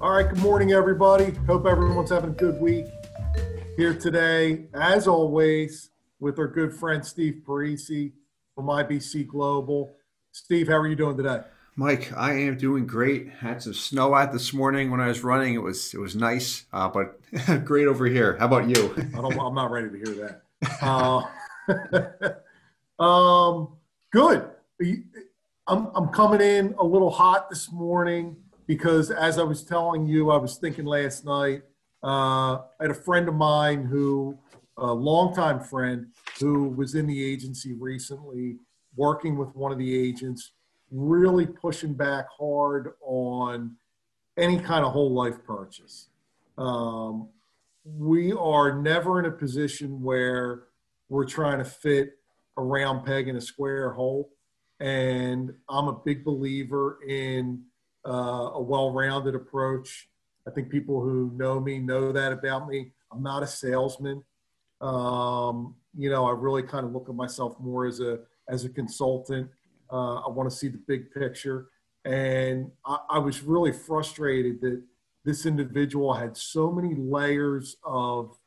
All right, good morning, everybody. Hope everyone's having a good week. Here today, as always, with our good friend Steve Parisi from IBC Global. Steve, how are you doing today? Mike, I am doing great. Had some snow out this morning when I was running. It was it was nice, uh, but great over here. How about you? I don't, I'm not ready to hear that. Uh, um, good. I'm, I'm coming in a little hot this morning because, as I was telling you, I was thinking last night. Uh, I had a friend of mine who, a longtime friend, who was in the agency recently, working with one of the agents really pushing back hard on any kind of whole life purchase. Um, we are never in a position where we're trying to fit a round peg in a square hole. And I'm a big believer in uh, a well rounded approach. I think people who know me know that about me. I'm not a salesman. Um, you know, I really kind of look at myself more as a as a consultant uh, I want to see the big picture. And I, I, was really frustrated that this individual had so many layers of,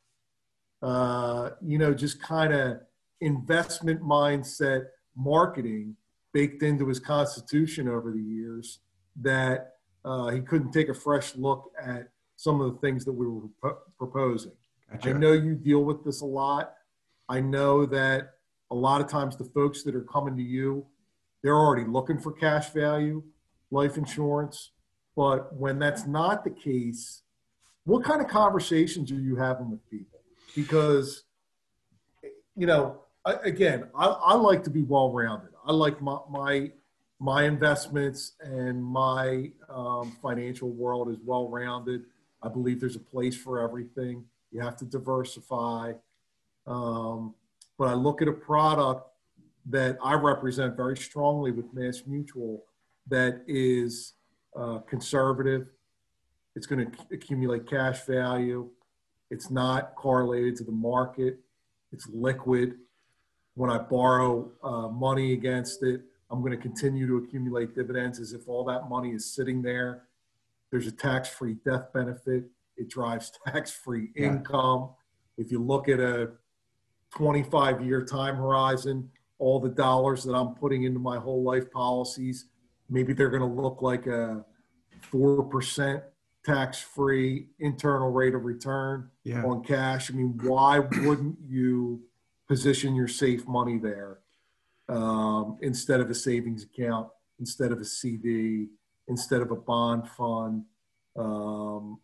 uh, you know, just kind of investment mindset marketing baked into his constitution over the years that uh, he couldn't take a fresh look at some of the things that we were proposing. Gotcha. I know you deal with this a lot. I know that a lot of times the folks that are coming to you they're already looking for cash value, life insurance. But when that's not the case, what kind of conversations are you having with people? Because, you know, I, again, I, I, like to be well rounded. I like my, my, my investments and my um, financial world is well rounded. I believe there's a place for everything. You have to diversify. Um, but I look at a product that I represent very strongly with Mass Mutual that is uh, conservative. It's going to accumulate cash value. It's not correlated to the market. It's liquid. When I borrow uh, money against it, I'm going to continue to accumulate dividends as if all that money is sitting there. There's a tax free death benefit. It drives tax free income. Yeah. If you look at a 25 year time horizon, all the dollars that I'm putting into my whole life policies. Maybe they're going to look like a 4% tax free internal rate of return yeah. on cash. I mean, why wouldn't you position your safe money there um, instead of a savings account, instead of a CD, instead of a bond fund? Um,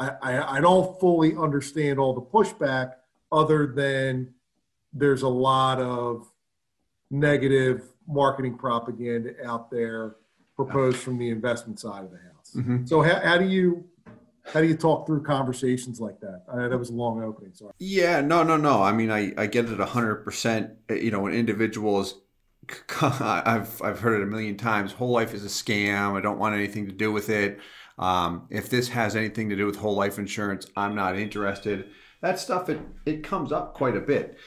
I, I, I don't fully understand all the pushback other than there's a lot of negative marketing propaganda out there proposed from the investment side of the house. Mm-hmm. So how, how, do you how do you talk through conversations like that? That was a long opening. Sorry. Yeah, no, no, no. I mean, I, I get it hundred percent. You know, when individuals, I've I've heard it a million times. Whole life is a scam. I don't want anything to do with it. Um, if this has anything to do with whole life insurance, I'm not interested. That stuff it it comes up quite a bit,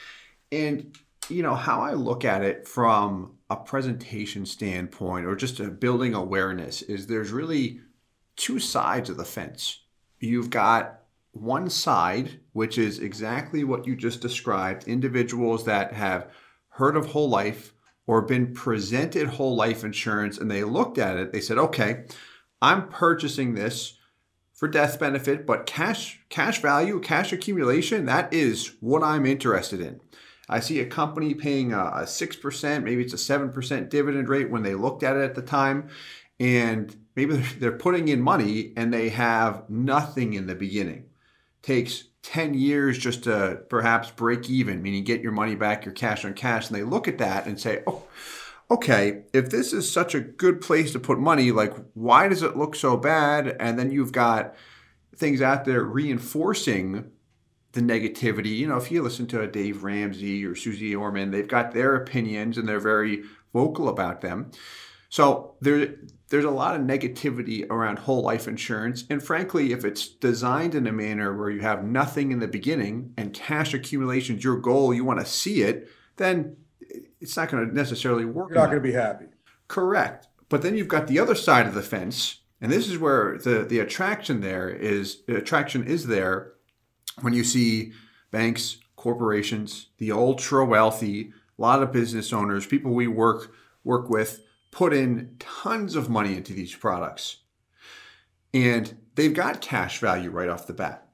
and you know, how I look at it from a presentation standpoint or just building awareness is there's really two sides of the fence. You've got one side, which is exactly what you just described individuals that have heard of whole life or been presented whole life insurance and they looked at it, they said, okay, I'm purchasing this for death benefit, but cash cash value, cash accumulation, that is what I'm interested in. I see a company paying a, a 6%, maybe it's a 7% dividend rate when they looked at it at the time. And maybe they're putting in money and they have nothing in the beginning. Takes 10 years just to perhaps break even, meaning get your money back, your cash on cash. And they look at that and say, oh, okay, if this is such a good place to put money, like why does it look so bad? And then you've got things out there reinforcing the negativity. You know, if you listen to Dave Ramsey or Suze Orman, they've got their opinions and they're very vocal about them. So there, there's a lot of negativity around whole life insurance. And frankly, if it's designed in a manner where you have nothing in the beginning and cash accumulation is your goal, you want to see it, then it's not going to necessarily work. You're not going to be happy. Correct. But then you've got the other side of the fence And this is where the, the attraction there is the attraction is there when you see banks, corporations, the ultra wealthy, a lot of business owners, people we work work with put in tons of money into these products. And they've got cash value right off the bat.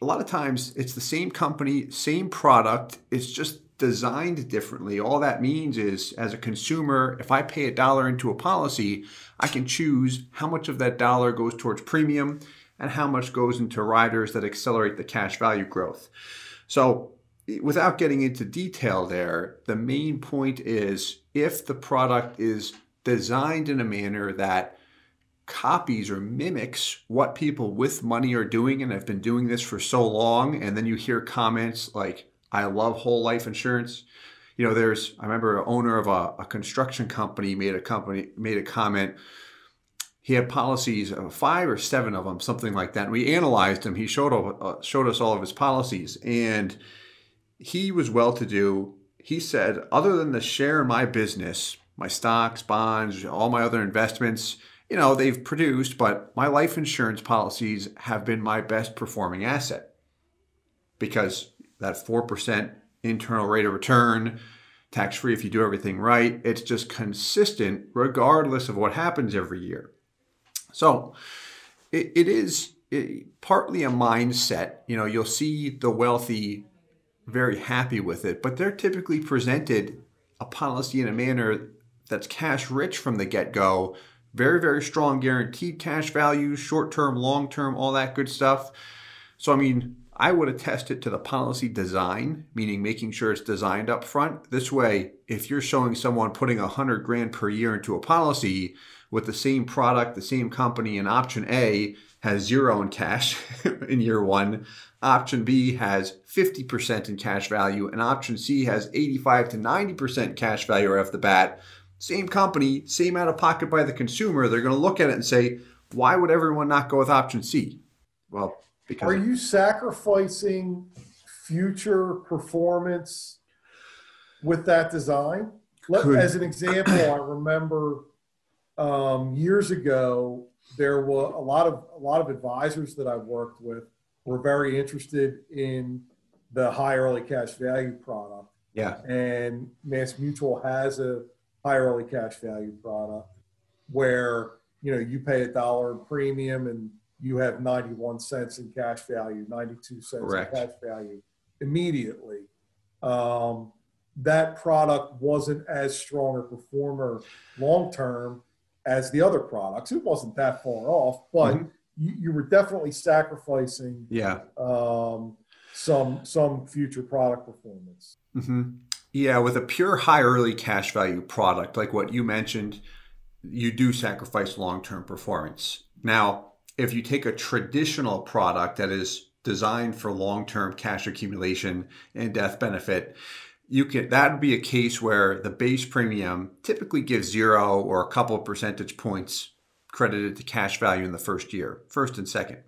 A lot of times it's the same company, same product, it's just designed differently. All that means is, as a consumer, if I pay a dollar into a policy, I can choose how much of that dollar goes towards premium and how much goes into riders that accelerate the cash value growth. So, without getting into detail there, the main point is if the product is designed in a manner that copies or mimics what people with money are doing and have been doing this for so long, and then you hear comments like, I love whole life insurance. You know, there's I remember an owner of a, a construction company made a company made a comment. He had policies, uh, five or seven of them, something like that. And we analyzed them. He showed uh, showed us all of his policies, and he was well to do. He said, other than the share in my business, my stocks, bonds, all my other investments, you know, they've produced, but my life insurance policies have been my best performing asset because that 4% internal rate of return, tax free if you do everything right. It's just consistent regardless of what happens every year. So it, it is it, partly a mindset. You know, you'll see the wealthy very happy with it, but they're typically presented a policy in a manner that's cash rich from the get go. Very, very strong guaranteed cash values, short term, long term, all that good stuff. So, I mean, I would attest it to the policy design, meaning making sure it's designed up front. This way, if you're showing someone putting a hundred grand per year into a policy with the same product, the same company, and option A has zero in cash in year one, option B has 50% in cash value, and option C has 85 to 90% cash value right off the bat. Same company, same out of pocket by the consumer, they're going to look at it and say, why would everyone not go with option C? Well, because are you sacrificing future performance with that design? Let, as an example, I remember um, years ago there were a lot of a lot of advisors that I worked with were very interested in the high early cash value product. Yeah. And Mass Mutual has a high early cash value product where you know you pay a dollar premium and you have 91 cents in cash value, 92 cents Correct. in cash value immediately. Um, that product wasn't as strong a performer long term as the other products. It wasn't that far off, but mm-hmm. You, you, were definitely sacrificing yeah. Um, some some future product performance. Mm-hmm. Yeah, with a pure high early cash value product like what you mentioned, you do sacrifice long term performance. Now, if you take a traditional product that is designed for long-term cash accumulation and death benefit, you can that would be a case where the base premium typically gives zero or a couple of percentage points credited to cash value in the first year, first and second.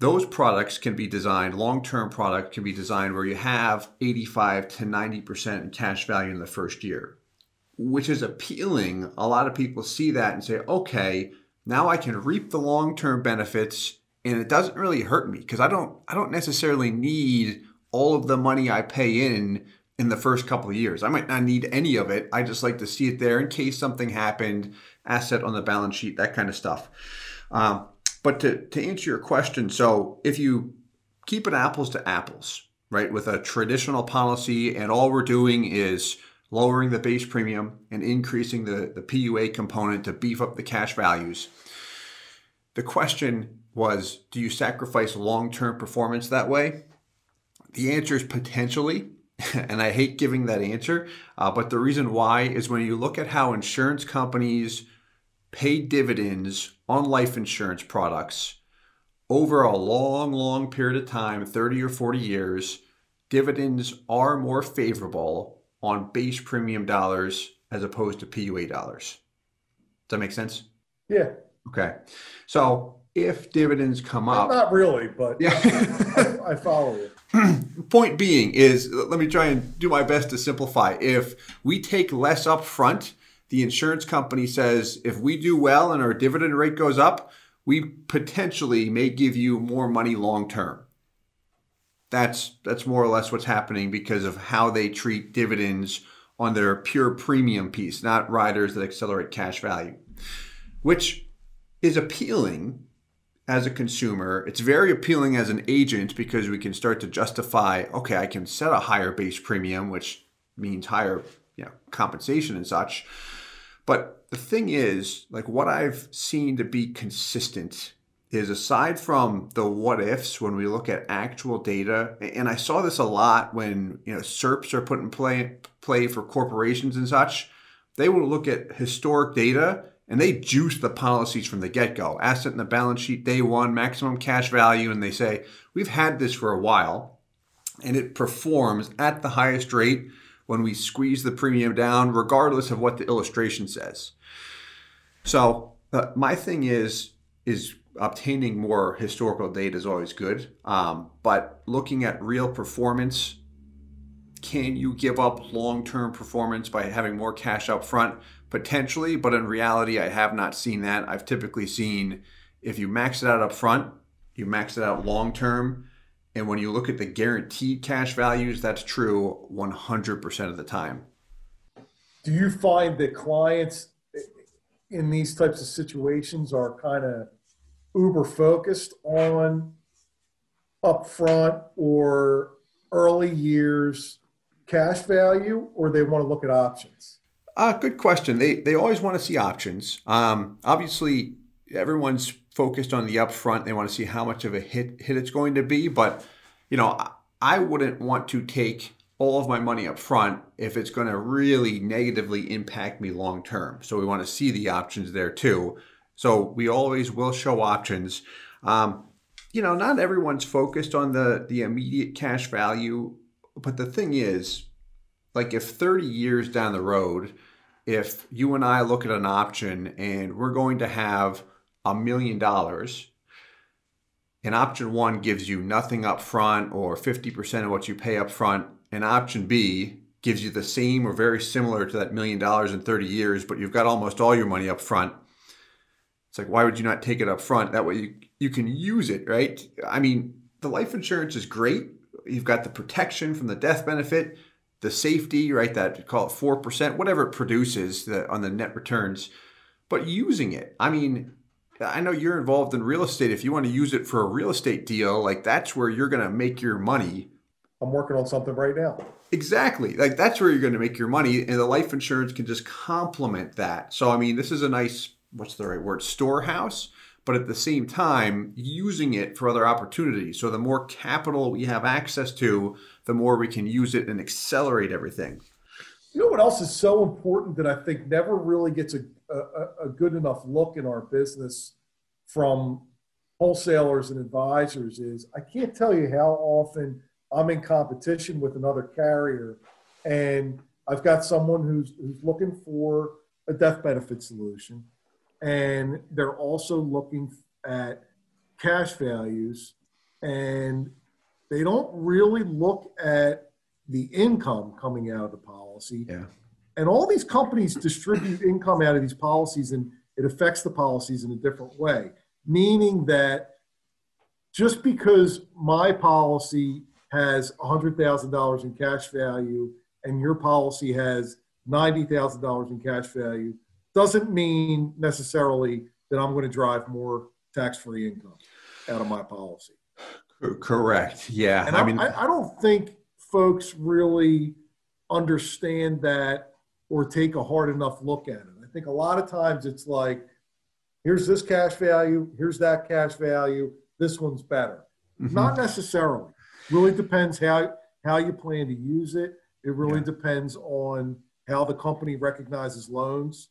Those products can be designed, long-term product can be designed where you have 85 to 90% in cash value in the first year, which is appealing. A lot of people see that and say, okay, now I can reap the long-term benefits and it doesn't really hurt me because I don't I don't necessarily need all of the money I pay in in the first couple of years. I might not need any of it. I just like to see it there in case something happened, asset on the balance sheet, that kind of stuff. Um, but to, to answer your question, so if you keep it apples to apples, right, with a traditional policy and all we're doing is lowering the base premium and increasing the, the PUA component to beef up the cash values. The question was do you sacrifice long term performance that way? The answer is potentially. And I hate giving that answer. Uh, but the reason why is when you look at how insurance companies pay dividends on life insurance products over a long, long period of time 30 or 40 years, dividends are more favorable on base premium dollars as opposed to PUA dollars. Does that make sense? Yeah. Okay. So if dividends come up, not really, but yeah, I, I follow you. Point being is, let me try and do my best to simplify. If we take less up front the insurance company says if we do well and our dividend rate goes up, we potentially may give you more money long term. That's that's more or less what's happening because of how they treat dividends on their pure premium piece, not riders that accelerate cash value, which is appealing as a consumer. It's very appealing as an agent because we can start to justify, okay, I can set a higher base premium, which means higher, you know, compensation and such. But the thing is, like what I've seen to be consistent is aside from the what ifs when we look at actual data, and I saw this a lot when you know SERPs are put in play play for corporations and such, they will look at historic data and they juice the policies from the get-go. Asset in the balance sheet day one, maximum cash value, and they say, we've had this for a while, and it performs at the highest rate when we squeeze the premium down, regardless of what the illustration says. So uh, my thing is is obtaining more historical data is always good, um, but looking at real performance, can you give up long term performance by having more cash up front? Potentially, but in reality, I have not seen that. I've typically seen if you max it out up front, you max it out long term, and when you look at the guaranteed cash values, that's true 100% of the time. Do you find that clients in these types of situations are kind of uber focused on upfront or early years cash value, or they want to look at options? Uh, good question. They they always want to see options. Um, obviously, everyone's focused on the upfront. They want to see how much of a hit hit it's going to be. But you know, I wouldn't want to take all of my money up front if it's going to really negatively impact me long term. So we want to see the options there too. So we always will show options. Um, you know, not everyone's focused on the the immediate cash value, but the thing is, like if 30 years down the road, if you and I look at an option and we're going to have a million dollars, and option one gives you nothing up front or 50% of what you pay up front, and option B gives you the same or very similar to that million dollars in 30 years, but you've got almost all your money up front. It's like, why would you not take it up front? That way you, you can use it, right? I mean, the life insurance is great. You've got the protection from the death benefit, the safety, right? That call it 4%, whatever it produces the, on the net returns. But using it, I mean, I know you're involved in real estate. If you want to use it for a real estate deal, like that's where you're going to make your money. I'm working on something right now. Exactly. Like that's where you're going to make your money. And the life insurance can just complement that. So, I mean, this is a nice, what's the right word, storehouse, but at the same time, using it for other opportunities. So, the more capital we have access to, the more we can use it and accelerate everything. You know what else is so important that I think never really gets a, a, a good enough look in our business from wholesalers and advisors is I can't tell you how often I'm in competition with another carrier and I've got someone who's, who's looking for a death benefit solution and they're also looking at cash values and they don't really look at the income coming out of the policy. Yeah. And all these companies distribute income out of these policies and it affects the policies in a different way, meaning that just because my policy has $100,000 in cash value and your policy has $90,000 in cash value doesn't mean necessarily that I'm going to drive more tax free income out of my policy. Correct. Yeah. And I, I mean, I, I don't think folks really understand that or take a hard enough look at it. I think a lot of times it's like, here's this cash value, here's that cash value, this one's better. Mm-hmm. Not necessarily. Really depends how how you plan to use it. It really yeah. depends on how the company recognizes loans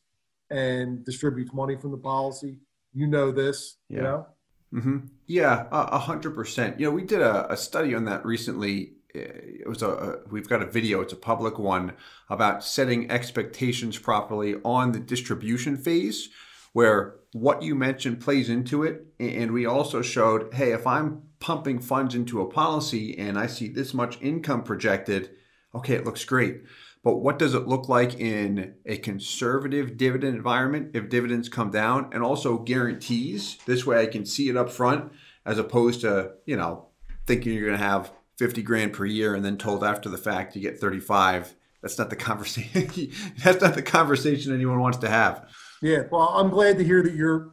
and distributes money from the policy. You know this, yeah. you know. Mm-hmm. Yeah, a hundred percent. You know, we did a, a study on that recently it was a we've got a video it's a public one about setting expectations properly on the distribution phase where what you mentioned plays into it and we also showed hey if i'm pumping funds into a policy and i see this much income projected okay it looks great but what does it look like in a conservative dividend environment if dividends come down and also guarantees? This way I can see it up front as opposed to, you know, thinking you're going to have 50 grand per year and then told after the fact you get 35. That's not the conversation. That's not the conversation anyone wants to have. Yeah. Well, I'm glad to hear that you're,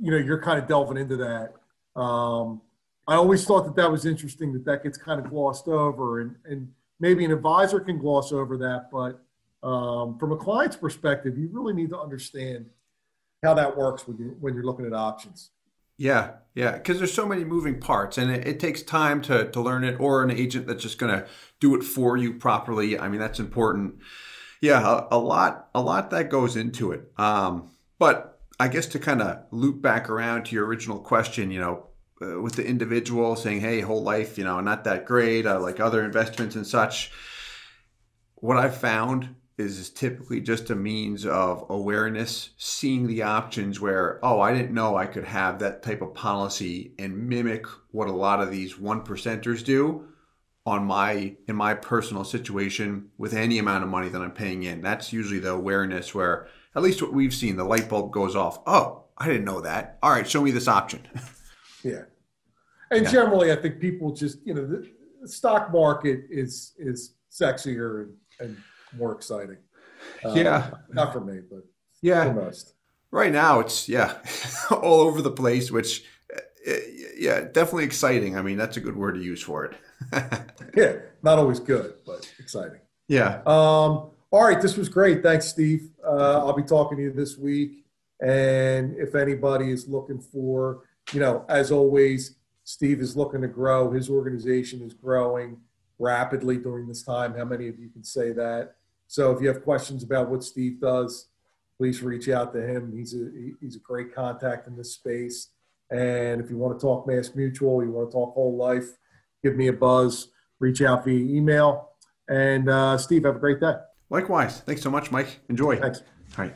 you know, you're kind of delving into that. Um, I always thought that that was interesting that that gets kind of glossed over and, and maybe an advisor can gloss over that, but um, from a client's perspective, you really need to understand how that works when you when you're looking at options. Yeah, yeah, because there's so many moving parts, and it, it, takes time to to learn it, or an agent that's just going to do it for you properly. I mean, that's important. Yeah, a, a lot, a lot that goes into it. Um, but I guess to kind of loop back around to your original question, you know, uh, with the individual saying, "Hey, whole life, you know, not that great, uh, like other investments and such." What I've found is typically just a means of awareness, seeing the options where, oh, I didn't know I could have that type of policy and mimic what a lot of these one percenters do on my in my personal situation with any amount of money that I'm paying in. That's usually the awareness where at least what we've seen, the light bulb goes off. Oh, I didn't know that. All right, show me this option. yeah. And yeah. generally I think people just, you know, the stock market is is sexier and, and more exciting. Uh, yeah, not for me, but yeah, most. Right now, it's yeah, all over the place. Which, uh, yeah, definitely exciting. I mean, that's a good word to use for it. yeah, not always good, but exciting. Yeah. Um. All right, this was great. Thanks, Steve. Uh, I'll be talking to you this week, and if anybody is looking for, you know, as always, Steve is looking to grow. His organization is growing rapidly during this time. How many of you can say that? So if you have questions about what Steve does, please reach out to him. He's a he's a great contact in this space. And if you want to talk Mass Mutual, you want to talk whole life, give me a buzz. Reach out via email. And uh, Steve, have a great day. Likewise. Thanks so much, Mike. Enjoy. Thanks. All right.